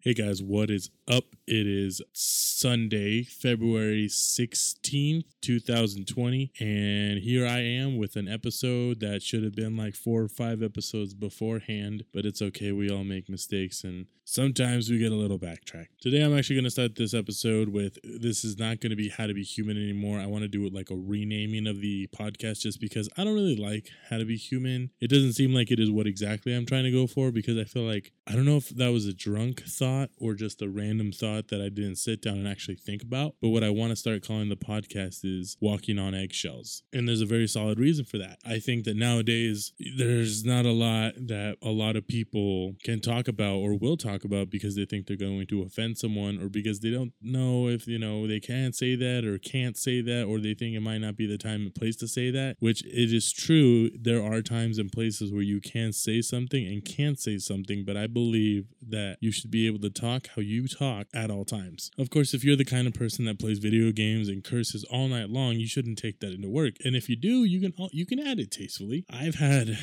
Hey guys, what is up? It is Sunday, February 16th, 2020, and here I am with an episode that should have been like four or five episodes beforehand, but it's okay. We all make mistakes and sometimes we get a little backtrack. Today I'm actually going to start this episode with this is not going to be how to be human anymore. I want to do it like a renaming of the podcast just because I don't really like how to be human. It doesn't seem like it is what exactly I'm trying to go for because I feel like I don't know if that was a drunk thought or just a random thought that I didn't sit down and actually think about. But what I want to start calling the podcast is walking on eggshells. And there's a very solid reason for that. I think that nowadays there's not a lot that a lot of people can talk about or will talk about because they think they're going to offend someone or because they don't know if, you know, they can't say that or can't say that or they think it might not be the time and place to say that, which it is true. There are times and places where you can say something and can't say something, but I believe that you should be able to talk how you talk at all times. Of course, if you're the kind of person that plays video games and curses all night long, you shouldn't take that into work. And if you do, you can you can add it tastefully. I've had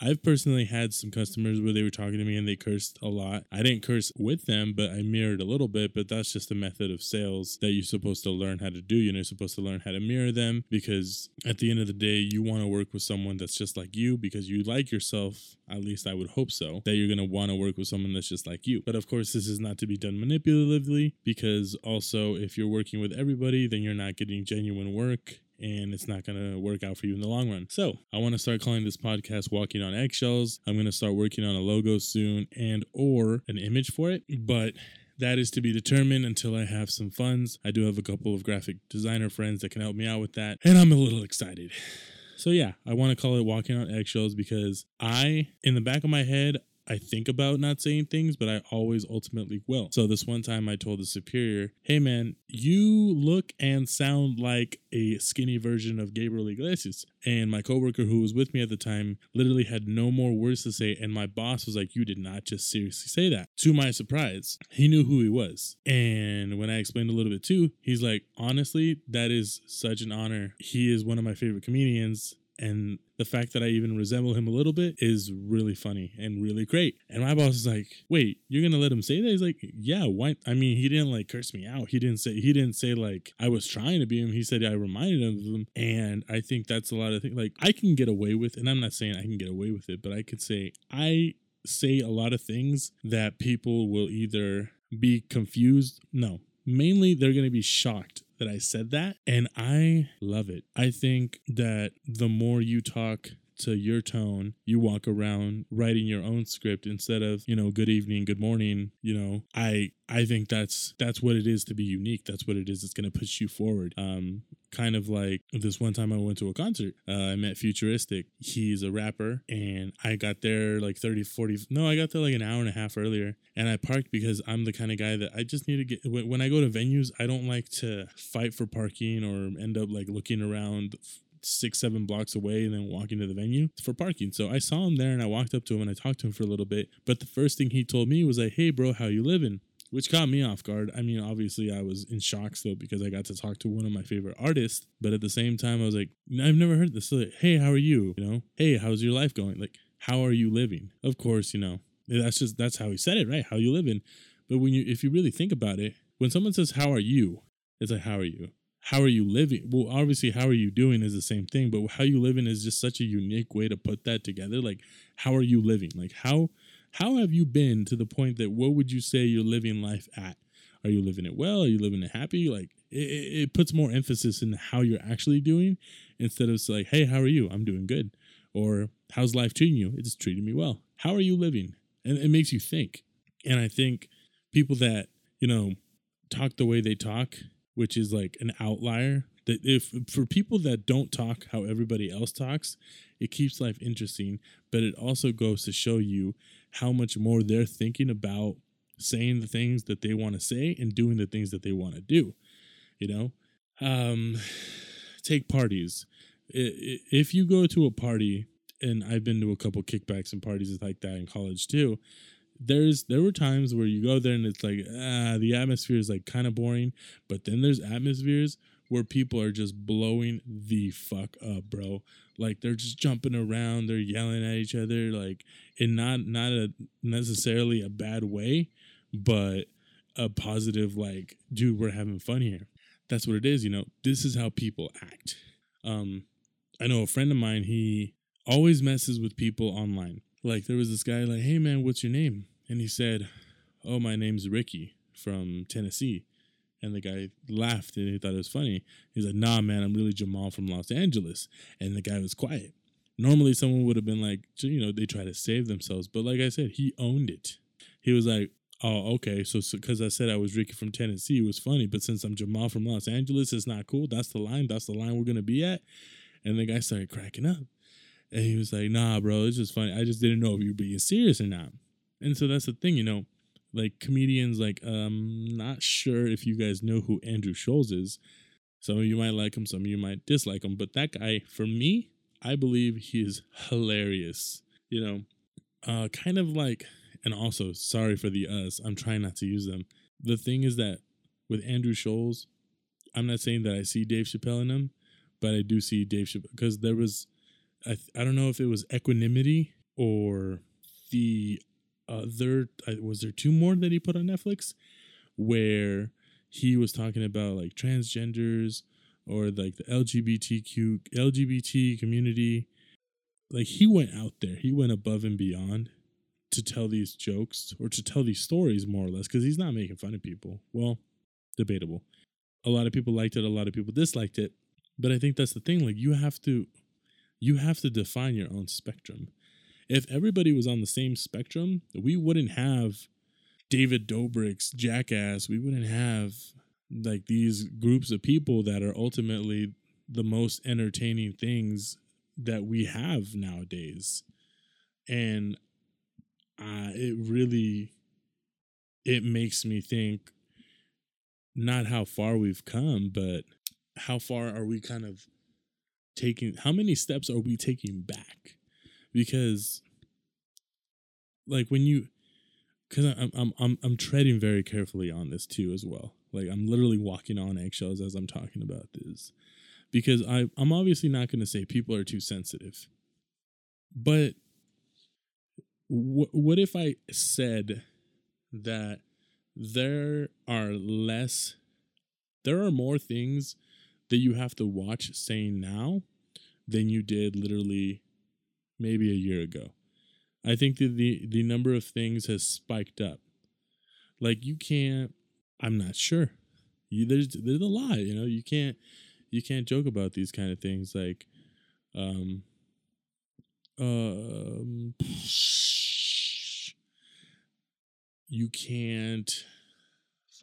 I've personally had some customers where they were talking to me and they cursed a lot. I didn't curse with them, but I mirrored a little bit. But that's just a method of sales that you're supposed to learn how to do. You know, you're supposed to learn how to mirror them because at the end of the day, you want to work with someone that's just like you because you like yourself. At least I would hope so, that you're going to want to work with someone that's just like you. But of course, this is not to be done manipulatively because also, if you're working with everybody, then you're not getting genuine work and it's not going to work out for you in the long run. So, I want to start calling this podcast Walking on Eggshells. I'm going to start working on a logo soon and or an image for it, but that is to be determined until I have some funds. I do have a couple of graphic designer friends that can help me out with that, and I'm a little excited. So yeah, I want to call it walking on eggshells because I in the back of my head I think about not saying things, but I always ultimately will. So this one time I told the superior, hey man, you look and sound like a skinny version of Gabriel Iglesias. And my coworker who was with me at the time literally had no more words to say. And my boss was like, you did not just seriously say that. To my surprise, he knew who he was. And when I explained a little bit too, he's like, honestly, that is such an honor. He is one of my favorite comedians and the fact that I even resemble him a little bit is really funny and really great. And my boss is like, "Wait, you're gonna let him say that?" He's like, "Yeah, why?" I mean, he didn't like curse me out. He didn't say he didn't say like I was trying to be him. He said I reminded him of him, and I think that's a lot of things. Like I can get away with, and I'm not saying I can get away with it, but I could say I say a lot of things that people will either be confused. No, mainly they're gonna be shocked that I said that. And I love it. I think that the more you talk to your tone, you walk around writing your own script instead of, you know, good evening, good morning, you know, I I think that's that's what it is to be unique. That's what it is. It's going to push you forward. Um, kind of like this one time I went to a concert. Uh, I met Futuristic. He's a rapper, and I got there like 30, 40. No, I got there like an hour and a half earlier, and I parked because I'm the kind of guy that I just need to get. When I go to venues, I don't like to fight for parking or end up like looking around six, seven blocks away and then walking to the venue for parking. So I saw him there and I walked up to him and I talked to him for a little bit. But the first thing he told me was like, hey, bro, how you living? Which caught me off guard. I mean, obviously, I was in shock still because I got to talk to one of my favorite artists. But at the same time, I was like, I've never heard this. So like, hey, how are you? You know, hey, how's your life going? Like, how are you living? Of course, you know, that's just that's how he said it, right? How you living? But when you, if you really think about it, when someone says, "How are you?" It's like, "How are you?" how are you living? Well, obviously, how are you doing is the same thing, but how you living is just such a unique way to put that together. Like, how are you living? Like, how how have you been to the point that what would you say you're living life at? Are you living it well? Are you living it happy? Like, it, it puts more emphasis in how you're actually doing instead of like, hey, how are you? I'm doing good. Or how's life treating you? It's treating me well. How are you living? And it makes you think. And I think people that, you know, talk the way they talk which is like an outlier that if for people that don't talk how everybody else talks it keeps life interesting but it also goes to show you how much more they're thinking about saying the things that they want to say and doing the things that they want to do you know? Um take parties. If you go to a party and i've been to a couple kickbacks and parties like that in college too there's there were times where you go there and it's like ah the atmosphere is like kind of boring but then there's atmospheres where people are just blowing the fuck up bro like they're just jumping around they're yelling at each other like in not not a necessarily a bad way but a positive like, dude, we're having fun here. That's what it is, you know. This is how people act. Um, I know a friend of mine, he always messes with people online. Like there was this guy like, "Hey man, what's your name?" And he said, "Oh, my name's Ricky from Tennessee." And the guy laughed and he thought it was funny. He's like, "Nah, man, I'm really Jamal from Los Angeles." And the guy was quiet. Normally, someone would have been like, you know, they try to save themselves, but like I said, he owned it. He was like, "Oh, okay, so because I said I was Ricky from Tennessee, it was funny, but since I'm Jamal from Los Angeles, it's not cool. That's the line. That's the line we're gonna be at." And the guy started cracking up. And he was like, nah, bro, it's just funny. I just didn't know if you were being serious or not. And so that's the thing, you know, like comedians, like, um, not sure if you guys know who Andrew Schulz is. Some of you might like him, some of you might dislike him. But that guy, for me, I believe he is hilarious. You know, uh, kind of like, and also, sorry for the us, I'm trying not to use them. The thing is that with Andrew Schulz, I'm not saying that I see Dave Chappelle in him, but I do see Dave Chappelle because there was I I don't know if it was equanimity or the Uh, other uh, was there two more that he put on Netflix where he was talking about like transgenders or like the LGBTQ LGBT community? Like he went out there. He went above and beyond to tell these jokes or to tell these stories more or less because he's not making fun of people. Well debatable. A lot of people liked it a lot of people disliked it. But i think that's the thing like you have to you have to define your own spectrum. If everybody was on the same spectrum, we wouldn't have David Dobrik's Jackass. We wouldn't have like these groups of people that are ultimately the most entertaining things that we have nowadays. And uh, it really it makes me think not how far we've come, but how far are we kind of taking how many steps are we taking back because like when you because I'm, I'm i'm i'm treading very carefully on this too as well. Like i'm literally walking on eggshells as i'm talking about this. Because i i'm obviously not going to say people are too sensitive. But wh- what if i said that there are less there are more things that you have to watch saying now than you did literally maybe a year ago. I think that the the number of things has spiked up. Like you can't I'm not sure. You there's there's a lot, you know, you can't you can't joke about these kind of things like um um you can't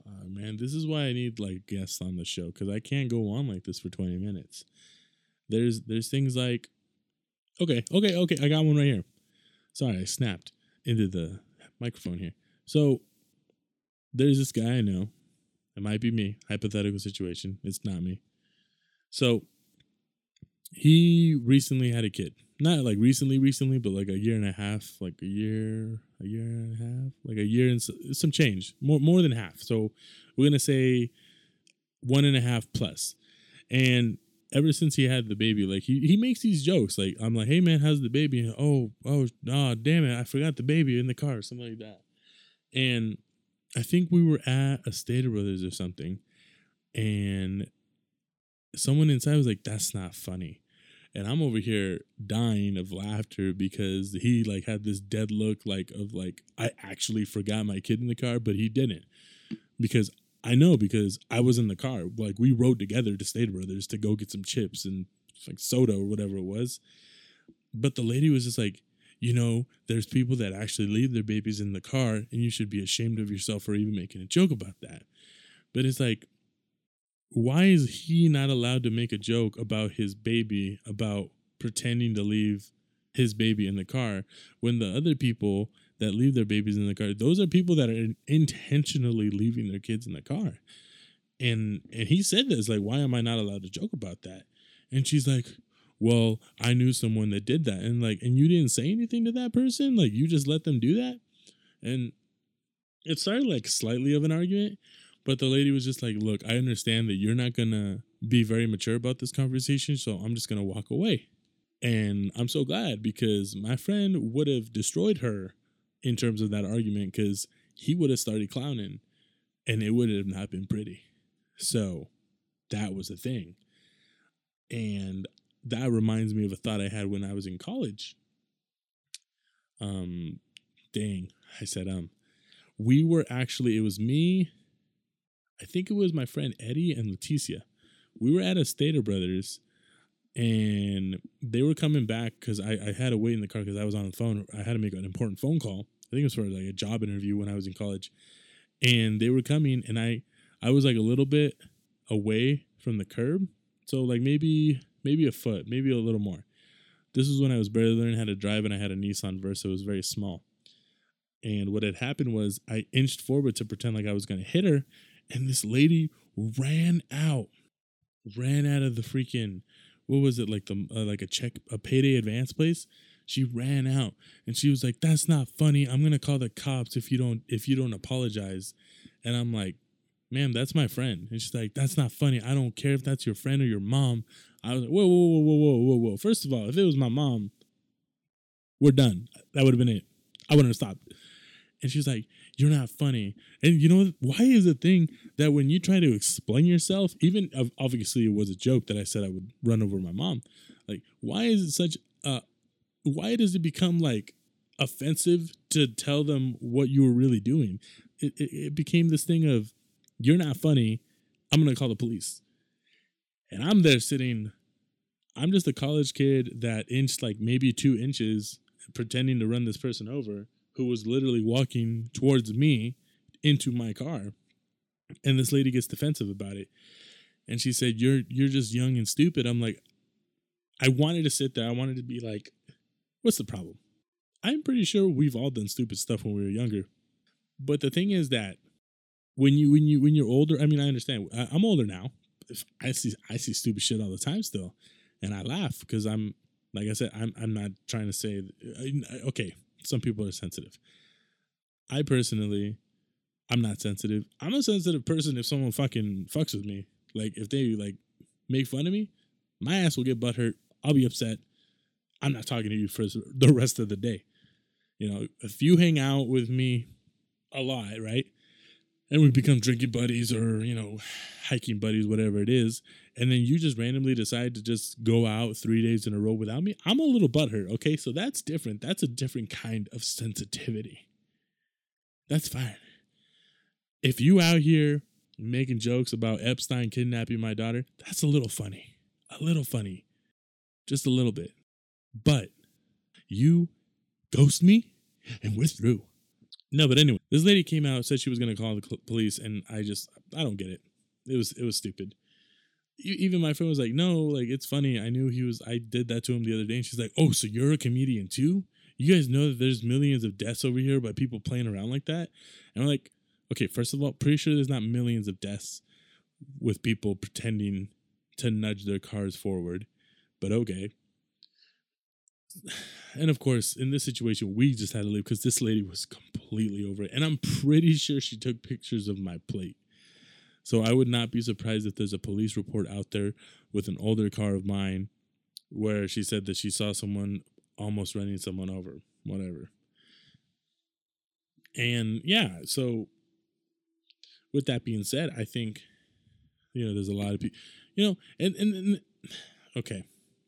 uh, man, this is why I need like guests on the show because I can't go on like this for 20 minutes. There's there's things like okay, okay, okay, I got one right here. Sorry, I snapped into the microphone here. So there's this guy I know. It might be me, hypothetical situation. It's not me. So he recently had a kid. Not like recently, recently, but like a year and a half, like a year, a year and a half, like a year and some change, more more than half. So we're gonna say one and a half plus. And ever since he had the baby, like he, he makes these jokes. Like I'm like, hey man, how's the baby? And, oh, oh, oh, damn it, I forgot the baby in the car, something like that. And I think we were at a Stater Brothers or something, and someone inside was like, "That's not funny," and I'm over here dying of laughter because he like had this dead look, like of like I actually forgot my kid in the car, but he didn't because I know because I was in the car. Like we rode together to Stater Brothers to go get some chips and like soda or whatever it was. But the lady was just like, you know, there's people that actually leave their babies in the car, and you should be ashamed of yourself for even making a joke about that. But it's like, why is he not allowed to make a joke about his baby, about pretending to leave his baby in the car, when the other people that leave their babies in the car. Those are people that are intentionally leaving their kids in the car. And and he said this like, why am I not allowed to joke about that? And she's like, well, I knew someone that did that, and like, and you didn't say anything to that person, like you just let them do that, and it started like slightly of an argument, but the lady was just like, look, I understand that you're not gonna be very mature about this conversation, so I'm just gonna walk away. And I'm so glad because my friend would have destroyed her in terms of that argument because he would have started clowning and it would have not been pretty. So that was the thing. And that reminds me of a thought I had when I was in college. Um, dang, I said, um, we were actually, it was me, I think it was my friend Eddie and Leticia. We were at a Stater Brothers and they were coming back because I, I had to wait in the car because I was on the phone. I had to make an important phone call. I think it was for like a job interview when I was in college. And they were coming and I I was like a little bit away from the curb. So like maybe maybe a foot, maybe a little more. This was when I was barely learning how to drive and I had a Nissan Versa. It was very small. And what had happened was I inched forward to pretend like I was going to hit her. And this lady ran out, ran out of the freaking, what was it, like the, uh, like a check, a payday advance place. She ran out and she was like, that's not funny. I'm to call the cops if you don't, if you don't apologize. And I'm like, ma'am, that's my friend. And she's like, that's not funny. I don't care if that's your friend or your mom. I was like, whoa, whoa, whoa, whoa, whoa, whoa, whoa. First of all, if it was my mom, we're done. That would have been it. I wouldn't have stopped. And she's like, You're not funny. And you know, why is the thing that when you try to explain yourself, even obviously it was a joke that I said I would run over my mom. Like, why is it such a, why does it become like offensive to tell them what you were really doing? It, it, it became this thing of, You're not funny. I'm to call the police. And I'm there sitting, I'm just a college kid that inched like maybe two inches pretending to run this person over who was literally walking towards me into my car. And this lady gets defensive about it. And she said, You're you're just young and stupid. I'm like, I wanted to sit there. I wanted to be like, what's the problem? I'm pretty sure we've all done stupid stuff when we were younger. But the thing is that when you when you when you're older, I mean, I understand. I, I'm older now. I see I see stupid shit all the time still, and I laugh because I'm like I said, I'm I'm not trying to say uh, okay some people are sensitive. I personally, I'm not sensitive. I'm a sensitive person if someone fucking fucks with me. Like if they like make fun of me, my ass will get butt hurt. I'll be upset. I'm not talking to you for the rest of the day. You know, if you hang out with me a lot, right? And we become drinking buddies or, you know, hiking buddies, whatever it is, and then you just randomly decide to just go out three days in a row without me, I'm a little butthurt. Okay. So that's different. That's a different kind of sensitivity. That's fine. If you out here making jokes about Epstein kidnapping my daughter, that's a little funny. A little funny. Just a little bit. But you ghost me and we're through. No, but anyway, this lady came out, said she was going to call the police, and I just, I don't get it. It was, it was stupid even my friend was like, "No, like it's funny. I knew he was. I did that to him the other day." And she's like, "Oh, so you're a comedian too? You guys know that there's millions of deaths over here by people playing around like that?" And I'm like, "Okay, first of all, pretty sure there's not millions of deaths with people pretending to nudge their cars forward, but okay." And of course, in this situation, we just had to leave because this lady was completely over it. And I'm pretty sure she took pictures of my plate. So I would not be surprised if there's a police report out there with an older car of mine where she said that she saw someone almost running someone over, whatever. And yeah, so with that being said, I think you know there's a lot of people, you know, and, and and okay,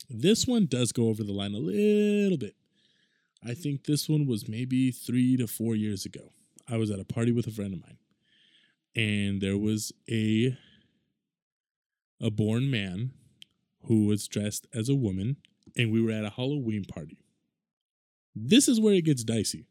this one does go over the line a little bit. I think this one was maybe three to four years ago. I was at a party with a friend of mine and there was a a born man who was dressed as a woman and we were at a Halloween party. This is where it gets dicey.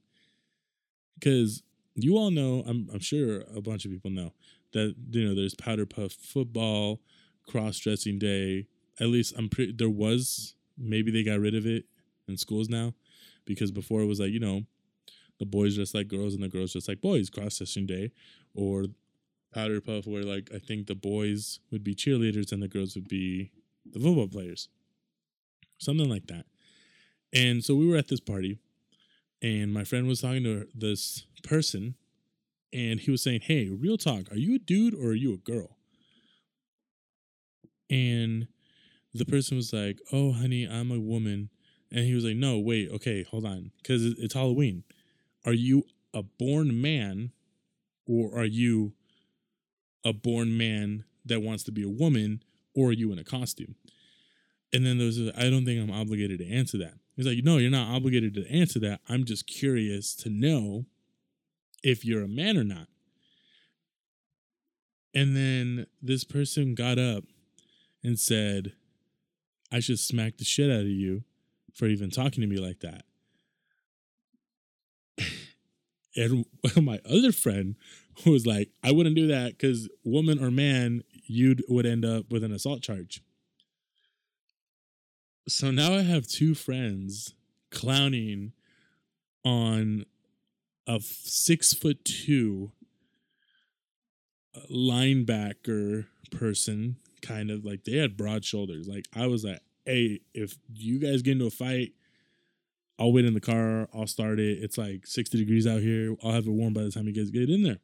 Cuz you all know, I'm I'm sure a bunch of people know that you know there's powder puff football, cross-dressing day. At least I'm pretty there was maybe they got rid of it in schools now because before it was like, you know, the boys dress like girls and the girls dress like boys, cross-dressing day or powder puff where like I think the boys would be cheerleaders and the girls would be the football players. Something like that. And so we were at this party and my friend was talking to this person and he was saying, "Hey, real talk, are you a dude or are you a girl?" And the person was like, "Oh, honey, I'm a woman." And he was like, "No, wait, okay, hold on, cuz it's Halloween. Are you a born man or are you a born man that wants to be a woman, or are you in a costume? And then there's, I don't think I'm obligated to answer that. He's like, no, you're not obligated to answer that. I'm just curious to know if you're a man or not. And then this person got up and said, I should smack the shit out of you for even talking to me like that. and my other friend was like, I wouldn't do that because woman or man, you would end up with an assault charge. So now I have two friends clowning on a six foot two uh, linebacker person, kind of like they had broad shoulders. Like I was like, hey, if you guys get into a fight, I'll wait in the car. I'll start it. It's like 60 degrees out here. I'll have it warm by the time you guys get in there.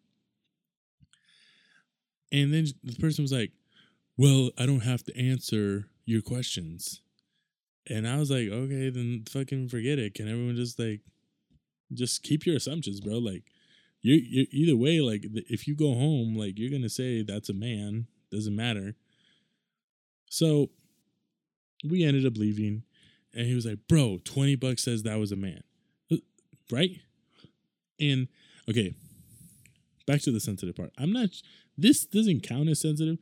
And then the person was like, well, I don't have to answer your questions. And I was like, okay, then fucking forget it. Can everyone just like, just keep your assumptions, bro? Like, you either way, like if you go home, like you're gonna say that's a man. Doesn't matter. So we ended up leaving, and he was like, "Bro, twenty bucks says that was a man, uh, right?" And okay, back to the sensitive part. I'm not. This doesn't count as sensitive.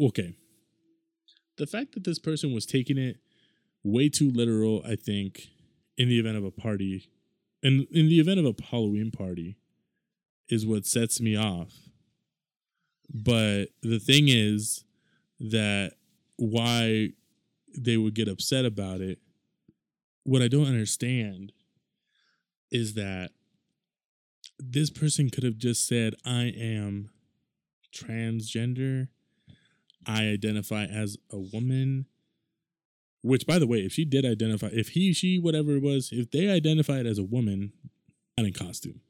Okay, the fact that this person was taking it way too literal, I think, in the event of a party, and in the event of a Halloween party, is what sets me off. But the thing is that why they would get upset about it. What I don't understand is that this person could have just said, I am transgender. I identify as a woman. Which, by the way, if she did identify, if he, she, whatever it was, if they identified as a woman, not in costume.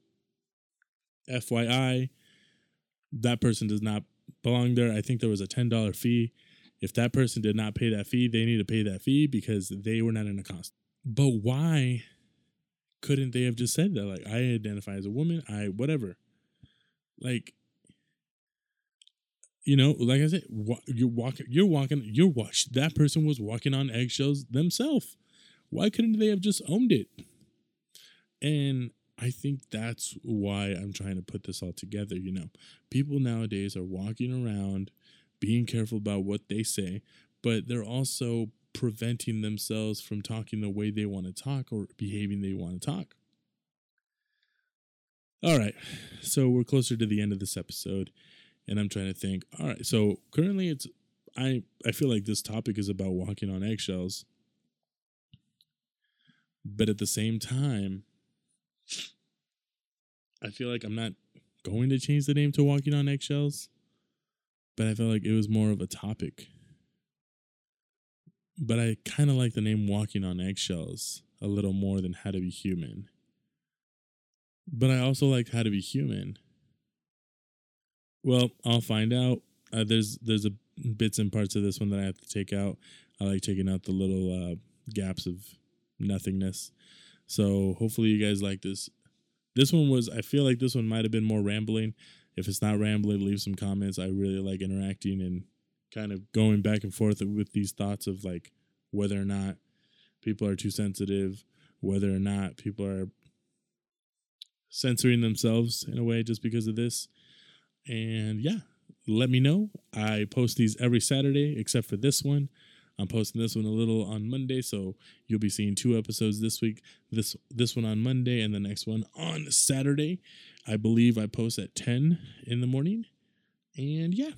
FYI, that person does not belong there. I think there was a $10 fee. If that person did not pay that fee, they need to pay that fee because they were not in a costume. But why couldn't they have just said that? Like, I identify as a woman, I whatever. Like, you know, like I said, you're walking, you're walking, you're wash. That person was walking on eggshells themselves. Why couldn't they have just owned it? And I think that's why I'm trying to put this all together. You know, people nowadays are walking around being careful about what they say, but they're also preventing themselves from talking the way they want to talk or behaving they want to talk. All right. So we're closer to the end of this episode and I'm trying to think, all right, so currently it's I I feel like this topic is about walking on eggshells. But at the same time, I feel like I'm not going to change the name to walking on eggshells but I felt like it was more of a topic. But I kind of like the name Walking on Eggshells a little more than How to Be Human. But I also liked How to Be Human. Well, I'll find out. Uh, there's there's a bits and parts of this one that I have to take out. I like taking out the little uh, gaps of nothingness. So hopefully you guys like this. This one was I feel like this one might have been more rambling. If it's not rambling, leave some comments. I really like interacting and kind of going back and forth with these thoughts of like whether or not people are too sensitive, whether or not people are censoring themselves in a way just because of this. And yeah, let me know. I post these every Saturday except for this one. I'm posting this one a little on Monday, so you'll be seeing two episodes this week. This this one on Monday and the next one on Saturday. I believe I post at 10 in the morning. And yeah,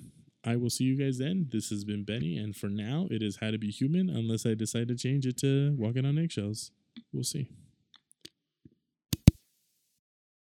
I will see you guys then. This has been Benny, and for now, it is How to Be Human, unless I decide to change it to Walking on Eggshells. We'll see.